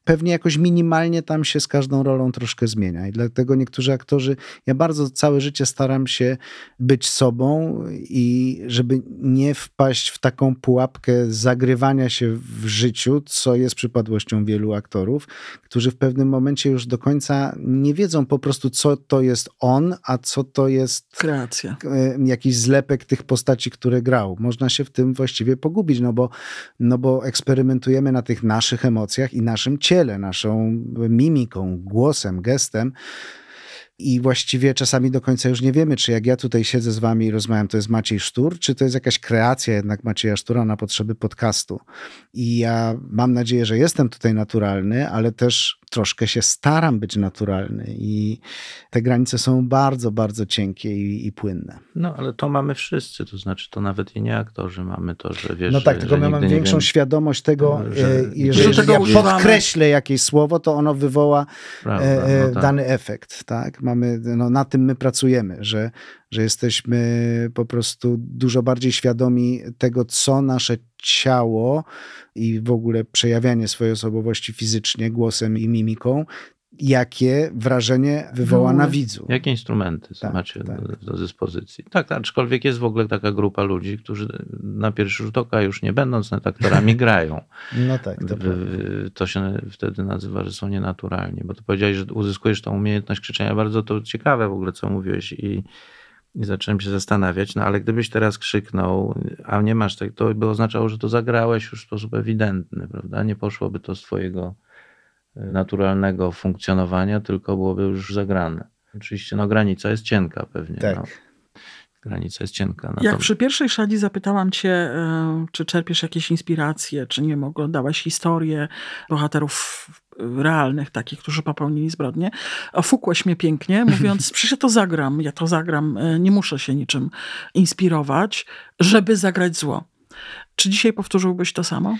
pewnie jakoś minimalnie tam się z każdą rolą troszkę zmienia. I dlatego niektórzy aktorzy, ja bardzo całe życie staram się być sobą i żeby nie wpaść w taką pułapkę zagrywania się w życiu, co jest przypadłością wielu aktorów, którzy w pewnym momencie już do końca nie wiedzą po prostu, co to jest on, a co to jest Kreacja. e, jakiś zlepek tych postaci, które grał. Można się w tym właściwie pogubić, no bo, no bo eksperymentujemy na tych naszych emocjach i naszym ciele, naszą mimiką, głosem, gestem. I właściwie czasami do końca już nie wiemy, czy jak ja tutaj siedzę z wami i rozmawiam, to jest Maciej Sztur, czy to jest jakaś kreacja jednak Macieja Sztura na potrzeby podcastu. I ja mam nadzieję, że jestem tutaj naturalny, ale też troszkę się staram być naturalny. I te granice są bardzo, bardzo cienkie i, i płynne. No, ale to mamy wszyscy, to znaczy to nawet i nie aktorzy mamy to, że wiesz, No tak, tylko my mamy większą wiem, świadomość tego, że- e, że jeżeli tego ja używamy. podkreślę jakieś słowo, to ono wywoła prawda, e, e, no tak. dany efekt, tak? Mamy, no, na tym my pracujemy, że, że jesteśmy po prostu dużo bardziej świadomi tego, co nasze ciało i w ogóle przejawianie swojej osobowości fizycznie, głosem i mimiką jakie wrażenie wywoła na Wywołuje. widzu. Jakie instrumenty Tak, macie tak. Do, dyspozycji? Tak, aczkolwiek jest w ogóle taka grupa ludzi, którzy na pierwszy rzut oka już nie będąc net aktorami *laughs* grają. No tak, to To się wtedy nazywa, że są nienaturalni, bo to powiedziałeś, że uzyskujesz tą umiejętność krzyczenia. Bardzo to ciekawe w ogóle, co mówiłeś i, i zacząłem się zastanawiać, no ale gdybyś teraz krzyknął, a nie masz tak, to by oznaczało, że to zagrałeś już w sposób ewidentny, prawda? Nie poszłoby to z twojego e, naturalnego funkcjonowania, tylko byłoby już zagrane. Oczywiście no granica jest cienka pewnie. Tak. No. Granica jest cienka. Jak Natomiast- przy pierwszej szadzi zapytałam cię, e, czy czerpiesz jakieś inspiracje, czy nie wiem, oglądałaś historię bohaterów e, realnych, takich, którzy popełnili zbrodnie, ofukłeś mnie pięknie, *laughs* mówiąc, przecież ja to zagram, ja to zagram, e, nie muszę się niczym inspirować, żeby zagrać zło. Czy dzisiaj powtórzyłbyś to samo?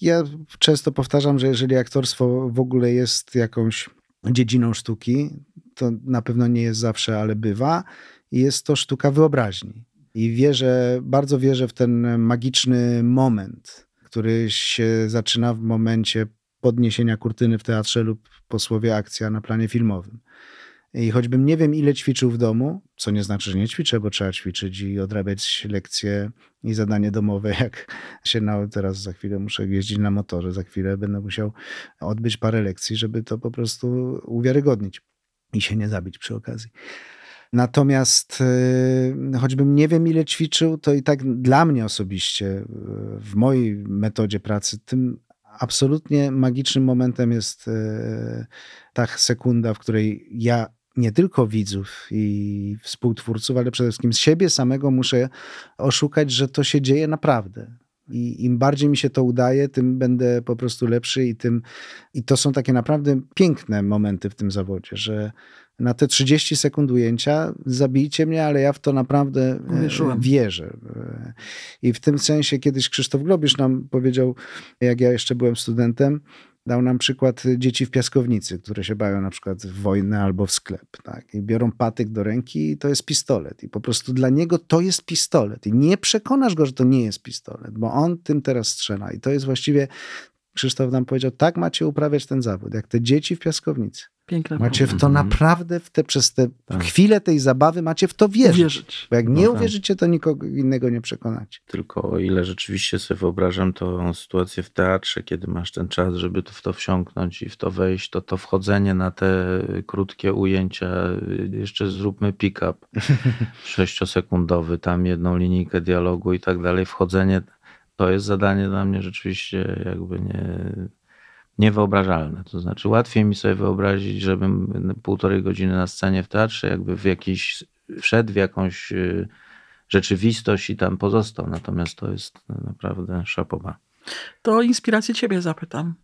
Ja często powtarzam, że jeżeli aktorstwo w ogóle jest jakąś dziedziną sztuki, to na pewno nie jest zawsze, ale bywa. Jest to sztuka wyobraźni. I wierzę, bardzo wierzę w ten magiczny moment, który się zaczyna w momencie podniesienia kurtyny w teatrze lub po słowie akcja na planie filmowym. I choćbym nie wiem, ile ćwiczył w domu, co nie znaczy, że nie ćwiczę, bo trzeba ćwiczyć i odrabiać lekcje i zadanie domowe, *laughs* jak się na, teraz za chwilę muszę jeździć na motorze, za chwilę będę musiał odbyć parę lekcji, żeby to po prostu uwiarygodnić i się nie zabić przy okazji. Natomiast yy, choćbym nie wiem, ile ćwiczył, to i tak dla mnie osobiście, yy, w mojej metodzie pracy, tym absolutnie magicznym momentem jest yy, ta sekunda, w której ja nie tylko widzów i współtwórców, ale przede wszystkim siebie samego muszę oszukać, że to się dzieje naprawdę. I im bardziej mi się to udaje, tym będę po prostu lepszy i tym. I to są takie naprawdę piękne momenty w tym zawodzie, że na te 30 sekund ujęcia zabijcie mnie, ale ja w to naprawdę e, Uwierzyłem. wierzę. E, I w tym sensie kiedyś Krzysztof Globisz nam powiedział, jak ja jeszcze byłem studentem, dał nam przykład dzieci w piaskownicy, które się bawią na przykład w wojnę albo w sklep. Tak? I biorą patyk do ręki i to jest pistolet. I po prostu dla niego to jest pistolet. I nie przekonasz go, że to nie jest pistolet, bo on tym teraz strzela. I to jest właściwie, Krzysztof nam powiedział, tak macie uprawiać ten zawód, jak te dzieci w piaskownicy. Piękne Macie w to naprawdę, w te, przez te Tak. chwilę tej zabawy macie w to wierzyć. uwierzyć. Bo jak No nie tak. uwierzycie, to nikogo innego nie przekonacie. Tylko o ile rzeczywiście sobie wyobrażam tą sytuację w teatrze, kiedy masz ten czas, żeby w to wsiąknąć i w to wejść, to to wchodzenie na te krótkie ujęcia, jeszcze zróbmy pick-up *laughs* sześciosekundowy, tam jedną linijkę dialogu i tak dalej, wchodzenie, to jest zadanie dla mnie rzeczywiście jakby nie, niewyobrażalne. To znaczy łatwiej mi sobie wyobrazić, żebym półtorej godziny na scenie w teatrze jakby w jakiś, wszedł w jakąś y, rzeczywistość i tam pozostał. Natomiast to jest naprawdę szapoba. To o inspirację ciebie zapytam.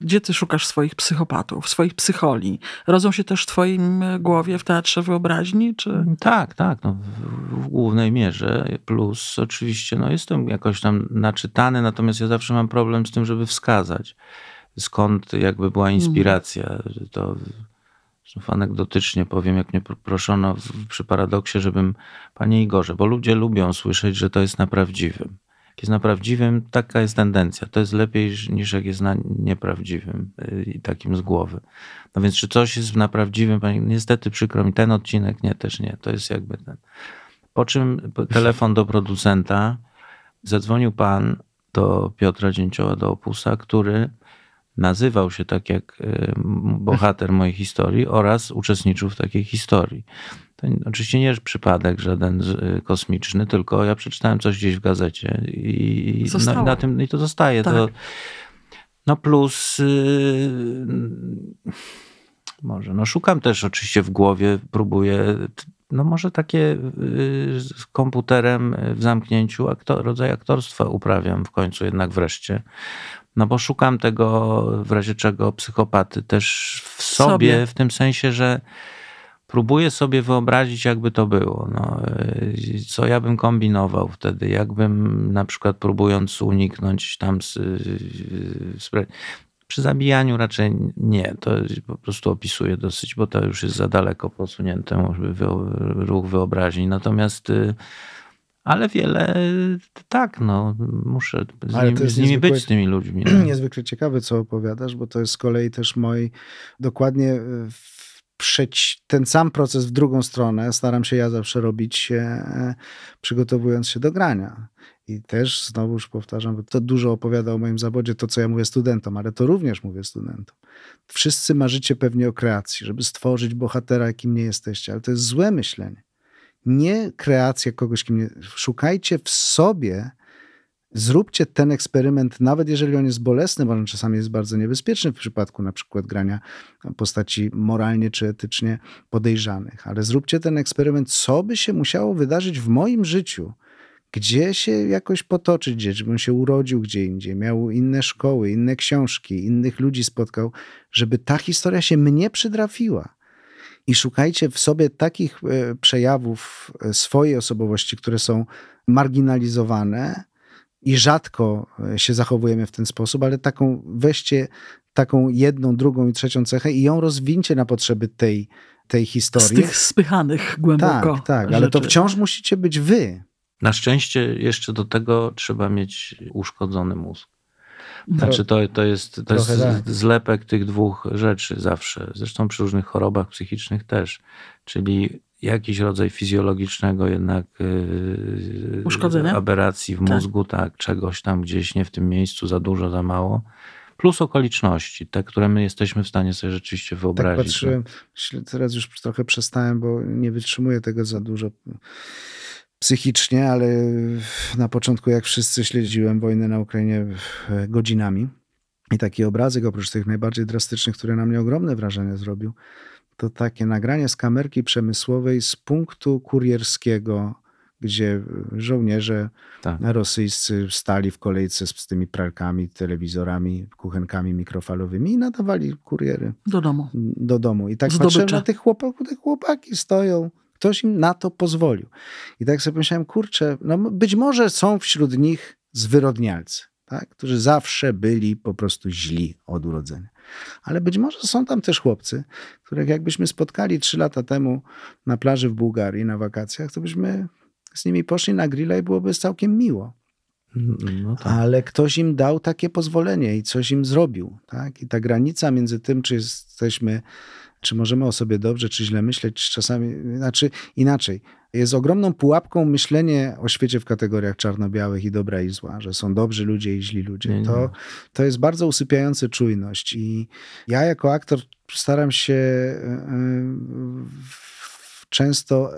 Gdzie ty szukasz swoich psychopatów, swoich psycholi? Rodzą się też w twoim głowie w teatrze wyobraźni, czy... Tak, tak, no, w, w głównej mierze. Plus oczywiście no, jestem jakoś tam naczytany, natomiast ja zawsze mam problem z tym, żeby wskazać skąd jakby była inspiracja. To znów anegdotycznie powiem, jak mnie pro- proszono w, przy paradoksie, żebym, panie Igorze, bo ludzie lubią słyszeć, że to jest na prawdziwym. Jak jest na prawdziwym, taka jest tendencja. To jest lepiej niż jak jest na nieprawdziwym y, i takim z głowy. No więc czy coś jest na prawdziwym? Panie, niestety przykro mi, ten odcinek nie, też nie. To jest jakby ten. Po czym telefon do producenta, zadzwonił pan do Piotra Dzięcioła, do Opusa, który nazywał się tak jak y, bohater mojej historii oraz uczestniczył w takiej historii. To oczywiście nie jest przypadek żaden y, kosmiczny, tylko ja przeczytałem coś gdzieś w gazecie i, na, na tym i to zostaje. Tak. To, no plus y, może, no szukam też oczywiście w głowie, próbuję, no może takie y, z komputerem w zamknięciu aktor, rodzaj aktorstwa uprawiam w końcu jednak wreszcie. No bo szukam tego w razie czego psychopaty też w sobie, sobie. w tym sensie, że próbuję sobie wyobrazić, jakby to było. No, y, co ja bym kombinował wtedy, jakbym na przykład próbując uniknąć tam z, y, spra- przy zabijaniu raczej nie, to po prostu opisuję dosyć, bo to już jest za daleko posunięte może wyo- ruch wyobraźni. Natomiast y, Ale wiele tak, no muszę z, nim, z nimi być, z tymi ludźmi. *clears throat* No. Niezwykle ciekawe, co opowiadasz, bo to jest z kolei też mój dokładnie e, ten sam proces w drugą stronę staram się ja zawsze robić, e, przygotowując się do grania. I też znowuż powtarzam, bo to dużo opowiada o moim zawodzie, to co ja mówię studentom, ale to również mówię studentom. Wszyscy marzycie pewnie o kreacji, żeby stworzyć bohatera, jakim nie jesteście, ale to jest złe myślenie. Nie kreacja kogoś, kim nie. Szukajcie w sobie zróbcie ten eksperyment, nawet jeżeli on jest bolesny, bo on czasami jest bardzo niebezpieczny w przypadku na przykład grania postaci moralnie czy etycznie podejrzanych, ale zróbcie ten eksperyment, co by się musiało wydarzyć w moim życiu, gdzie się jakoś potoczyć, gdzie żebym się urodził gdzie indziej, miał inne szkoły, inne książki, innych ludzi spotkał, żeby ta historia się mnie przytrafiła. I szukajcie w sobie takich e, przejawów e, swojej osobowości, które są marginalizowane, i rzadko e, się zachowujemy w ten sposób, ale taką weźcie taką jedną, drugą i trzecią cechę i ją rozwincie na potrzeby tej, tej Z historii. tych spychanych głęboko. tak, tak, ale to wciąż musicie być wy. Na szczęście jeszcze do tego trzeba mieć uszkodzony mózg. Znaczy to, to jest, to jest tak. zlepek tych dwóch rzeczy zawsze. Zresztą przy różnych chorobach psychicznych też. Czyli jakiś rodzaj fizjologicznego jednak yy, Uszkodzenia? aberracji w Tak. mózgu, tak, czegoś tam gdzieś nie w tym miejscu, za dużo, za mało. Plus okoliczności, te, które my jesteśmy w stanie sobie rzeczywiście Tak wyobrazić. patrzyłem, myślę, teraz już trochę przestałem, bo nie wytrzymuję tego za dużo psychicznie, ale na początku jak wszyscy śledziłem wojnę na Ukrainie e, godzinami i taki obrazek oprócz tych najbardziej drastycznych, który na mnie ogromne wrażenie zrobił, to takie nagranie z kamerki przemysłowej z punktu kurierskiego, gdzie żołnierze Tak. rosyjscy stali w kolejce z, z tymi pralkami, telewizorami, kuchenkami mikrofalowymi i nadawali kuriery Do domu. do domu. I tak Zdobycze. patrzyłem na tych chłopaków, te chłopaki stoją. Ktoś im na to pozwolił. I tak sobie myślałem, kurczę, no być może są wśród nich zwyrodnialcy, tak? którzy zawsze byli po prostu źli od urodzenia. Ale być może są tam też chłopcy, których jakbyśmy spotkali trzy lata temu na plaży w Bułgarii na wakacjach, to byśmy z nimi poszli na grilla i byłoby całkiem miło. No tak. Ale ktoś im dał takie pozwolenie i coś im zrobił. Tak? I ta granica między tym, czy jesteśmy, czy możemy o sobie dobrze, czy źle myśleć, czy czasami, znaczy inaczej. Jest ogromną pułapką myślenie o świecie w kategoriach czarno-białych i dobra i zła, że są dobrzy ludzie i źli ludzie. Nie, nie. To, to jest bardzo usypiające czujność. I ja jako aktor staram się w- często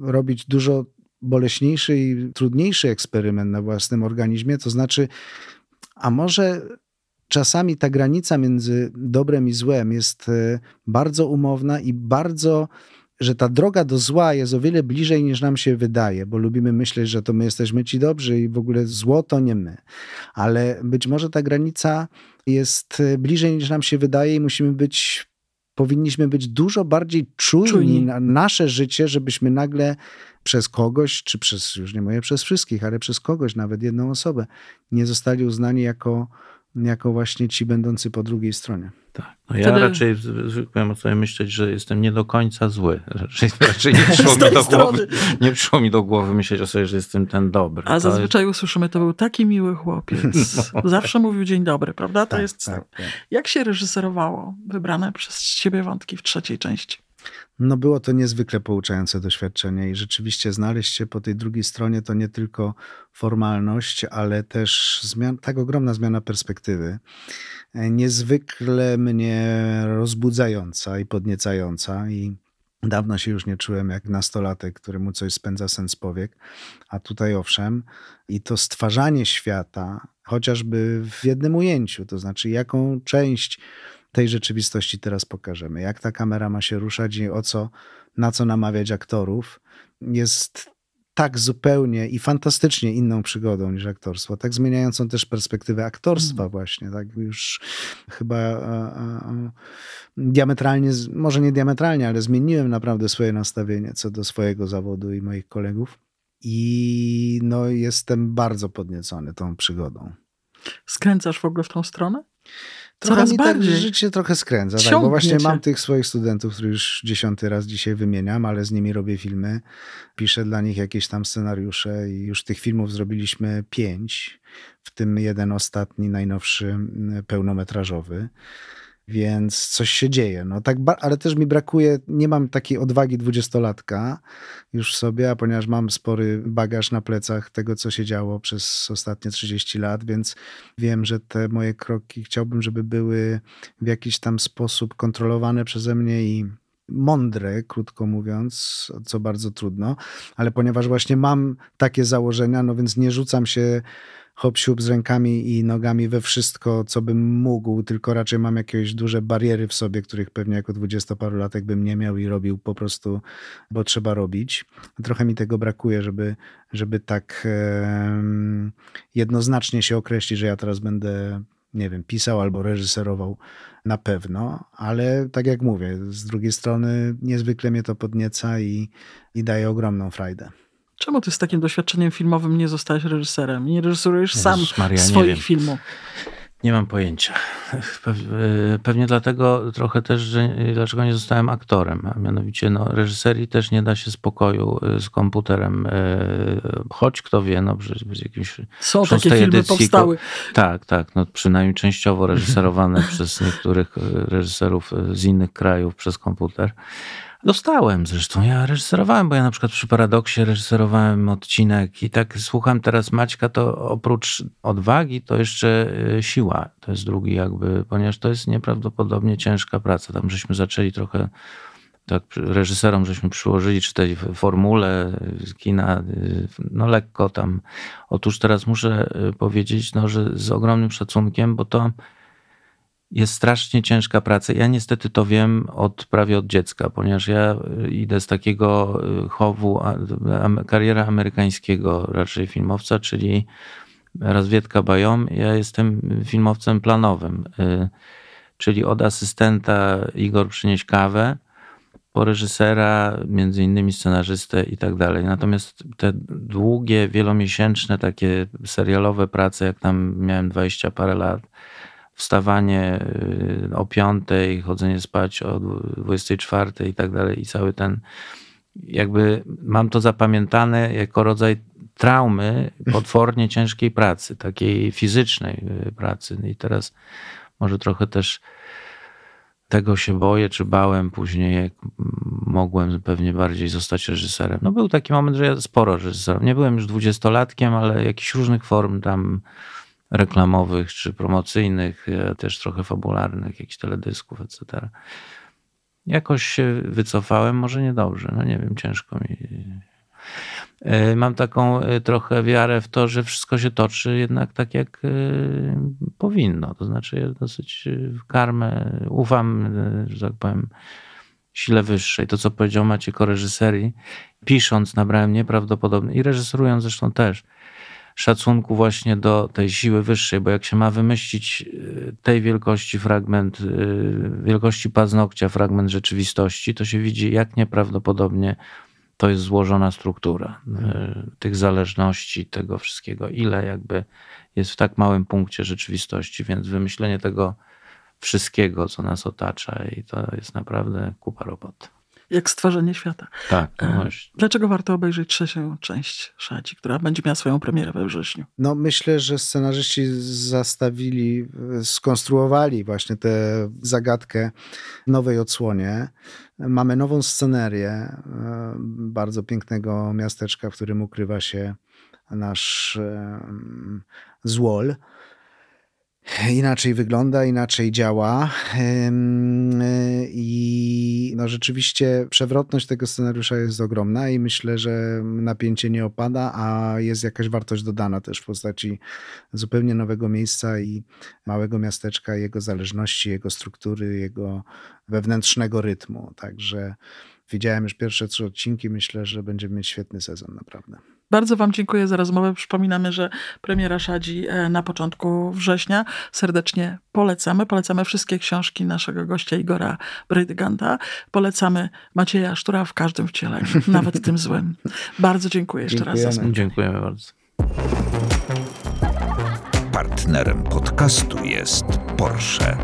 robić dużo boleśniejszy i trudniejszy eksperyment na własnym organizmie, to znaczy, a może czasami ta granica między dobrem i złem jest e, bardzo umowna i bardzo, że ta droga do zła jest o wiele bliżej niż nam się wydaje, bo lubimy myśleć, że to my jesteśmy ci dobrzy i w ogóle zło to nie my. Ale być może ta granica jest e, bliżej niż nam się wydaje i musimy być powinniśmy być dużo bardziej czujni, Czujni. na nasze życie, żebyśmy nagle przez kogoś, czy przez, już nie mówię przez wszystkich, ale przez kogoś, nawet jedną osobę, nie zostali uznani jako, jako właśnie ci będący po drugiej stronie. Tak. No ja Wtedy- raczej zwykłem sobie myśleć, że jestem nie do końca zły. *laughs* Raczej, raczej nie, *laughs* przyszło mi do głowy, nie przyszło mi do głowy myśleć o sobie, że jestem ten dobry. A To zazwyczaj usłyszymy, to był taki miły chłopiec. *laughs* Zawsze mówił dzień dobry, prawda? To Tak, jest. tak, tak. Jak się reżyserowało wybrane przez ciebie wątki w trzeciej części? No było to niezwykle pouczające doświadczenie i rzeczywiście znaleźć się po tej drugiej stronie to nie tylko formalność, ale też zmian, tak ogromna zmiana perspektywy. E, Niezwykle mnie rozbudzająca i podniecająca i dawno się już nie czułem jak nastolatek, któremu coś spędza sens powiek, a tutaj owszem. I to stwarzanie świata, chociażby w jednym ujęciu, to znaczy jaką część tej rzeczywistości teraz pokażemy. Jak ta kamera ma się ruszać i o co, na co namawiać aktorów, jest tak zupełnie i fantastycznie inną przygodą niż aktorstwo, tak zmieniającą też perspektywę aktorstwa właśnie, tak już chyba e, e, diametralnie, z- może nie diametralnie, ale zmieniłem naprawdę swoje nastawienie co do swojego zawodu i moich kolegów i no jestem bardzo podniecony tą przygodą. Skręcasz w ogóle w tą stronę? Coraz mi bardziej. tak życie trochę skręca, tak, bo właśnie mam tych swoich studentów, których już dziesiąty raz dzisiaj wymieniam, ale z nimi robię filmy, piszę dla nich jakieś tam scenariusze i już tych filmów zrobiliśmy pięć, w tym jeden ostatni, najnowszy, m, pełnometrażowy. Więc coś się dzieje. No, tak, ale też mi brakuje, nie mam takiej odwagi dwudziestolatka już sobie, a ponieważ mam spory bagaż na plecach tego, co się działo przez ostatnie 30 lat, więc wiem, że te moje kroki chciałbym, żeby były w jakiś tam sposób kontrolowane przeze mnie i mądre, krótko mówiąc, co bardzo trudno, ale ponieważ właśnie mam takie założenia, no więc nie rzucam się hop z rękami i nogami we wszystko, co bym mógł, tylko raczej mam jakieś duże bariery w sobie, których pewnie jako dwudziestoparolatek bym nie miał i robił po prostu, bo trzeba robić. Trochę mi tego brakuje, żeby, żeby tak em, jednoznacznie się określić, że ja teraz będę, nie wiem, pisał albo reżyserował na pewno, ale tak jak mówię, z drugiej strony niezwykle mnie to podnieca i, i daje ogromną frajdę. Czemu ty z takim doświadczeniem filmowym nie zostałeś reżyserem? Nie reżyserujesz sam Maria, swoich filmów. Nie mam pojęcia. E, Pewnie dlatego trochę też, że dlaczego nie zostałem aktorem. A mianowicie no, reżyserii też nie da się spokoju e, z komputerem. e, Choć kto wie, no przy jakimś Są takie filmy edycji powstały. Tak, tak. No, przynajmniej częściowo reżyserowane *laughs* przez niektórych reżyserów z innych krajów przez komputer. Dostałem zresztą. Ja reżyserowałem, bo ja na przykład przy Paradoksie reżyserowałem odcinek i tak słucham teraz Maćka, to oprócz odwagi to jeszcze e, siła. To jest drugi jakby, ponieważ to jest nieprawdopodobnie ciężka praca. Tam żeśmy zaczęli trochę tak reżyserom żeśmy przyłożyli, czy tej formule kina, y, no lekko tam. Otóż teraz muszę y, powiedzieć, no, że z ogromnym szacunkiem, bo to jest strasznie ciężka praca. Ja niestety to wiem od prawie od dziecka, ponieważ ja y, idę z takiego y, chowu kariera amerykańskiego raczej filmowca, czyli Razwiedka Bajom. Ja jestem filmowcem planowym, y, czyli od asystenta Igor przynieś kawę, po reżysera, między innymi scenarzystę i tak dalej. Natomiast te długie, wielomiesięczne, takie serialowe prace, jak tam miałem 20 parę lat, wstawanie y, o 5, chodzenie spać o 24 i tak dalej i cały ten jakby mam to zapamiętane jako rodzaj traumy potwornie ciężkiej pracy, takiej fizycznej y, pracy. I teraz może trochę też tego się boję, czy bałem później, jak mogłem pewnie bardziej zostać reżyserem. No był taki moment, że ja sporo reżyserowałem. Nie byłem już dwudziestolatkiem, ale jakichś różnych form tam reklamowych czy promocyjnych, e, też trochę fabularnych, jakichś teledysków, etc. Jakoś się wycofałem, może niedobrze, no nie wiem, ciężko mi. E, Mam taką e, trochę wiarę w to, że wszystko się toczy jednak tak, jak powinno. To znaczy, ja dosyć w karmę ufam, że tak powiem, sile wyższej. To, co powiedział Maciek o reżyserii, pisząc nabrałem nieprawdopodobnie i reżyserując zresztą też szacunku właśnie do tej siły wyższej, bo jak się ma wymyślić y, tej wielkości fragment, y, wielkości paznokcia fragment rzeczywistości, to się widzi, jak nieprawdopodobnie to jest złożona struktura y, tych zależności, tego wszystkiego, ile jakby jest w tak małym punkcie rzeczywistości, więc wymyślenie tego wszystkiego, co nas otacza i to jest naprawdę kupa roboty. Jak stworzenie świata. Tak, no E, właśnie. Dlaczego warto obejrzeć trzecią część Szadzi, która będzie miała swoją premierę we wrześniu? No myślę, że scenarzyści zastawili, skonstruowali właśnie tę zagadkę w nowej odsłonie. Mamy nową scenerię e, bardzo pięknego miasteczka, w którym ukrywa się nasz złol. Inaczej wygląda, inaczej działa. E, I no rzeczywiście przewrotność tego scenariusza jest ogromna i myślę, że napięcie nie opada, a jest jakaś wartość dodana też w postaci zupełnie nowego miejsca i małego miasteczka, jego zależności, jego struktury, jego wewnętrznego rytmu. Także widziałem już pierwsze trzy odcinki. Myślę, że będziemy mieć świetny sezon, naprawdę. Bardzo Wam dziękuję za rozmowę. Przypominamy, że premiera Szadzi e, na początku września. Serdecznie polecamy. Polecamy wszystkie książki naszego gościa Igora Brydyganta. Polecamy Macieja Sztura w każdym wcieleniu, *laughs* nawet tym złym. Bardzo dziękuję jeszcze raz za Dziękujemy. Dziękujemy bardzo. Partnerem podcastu jest Porsche.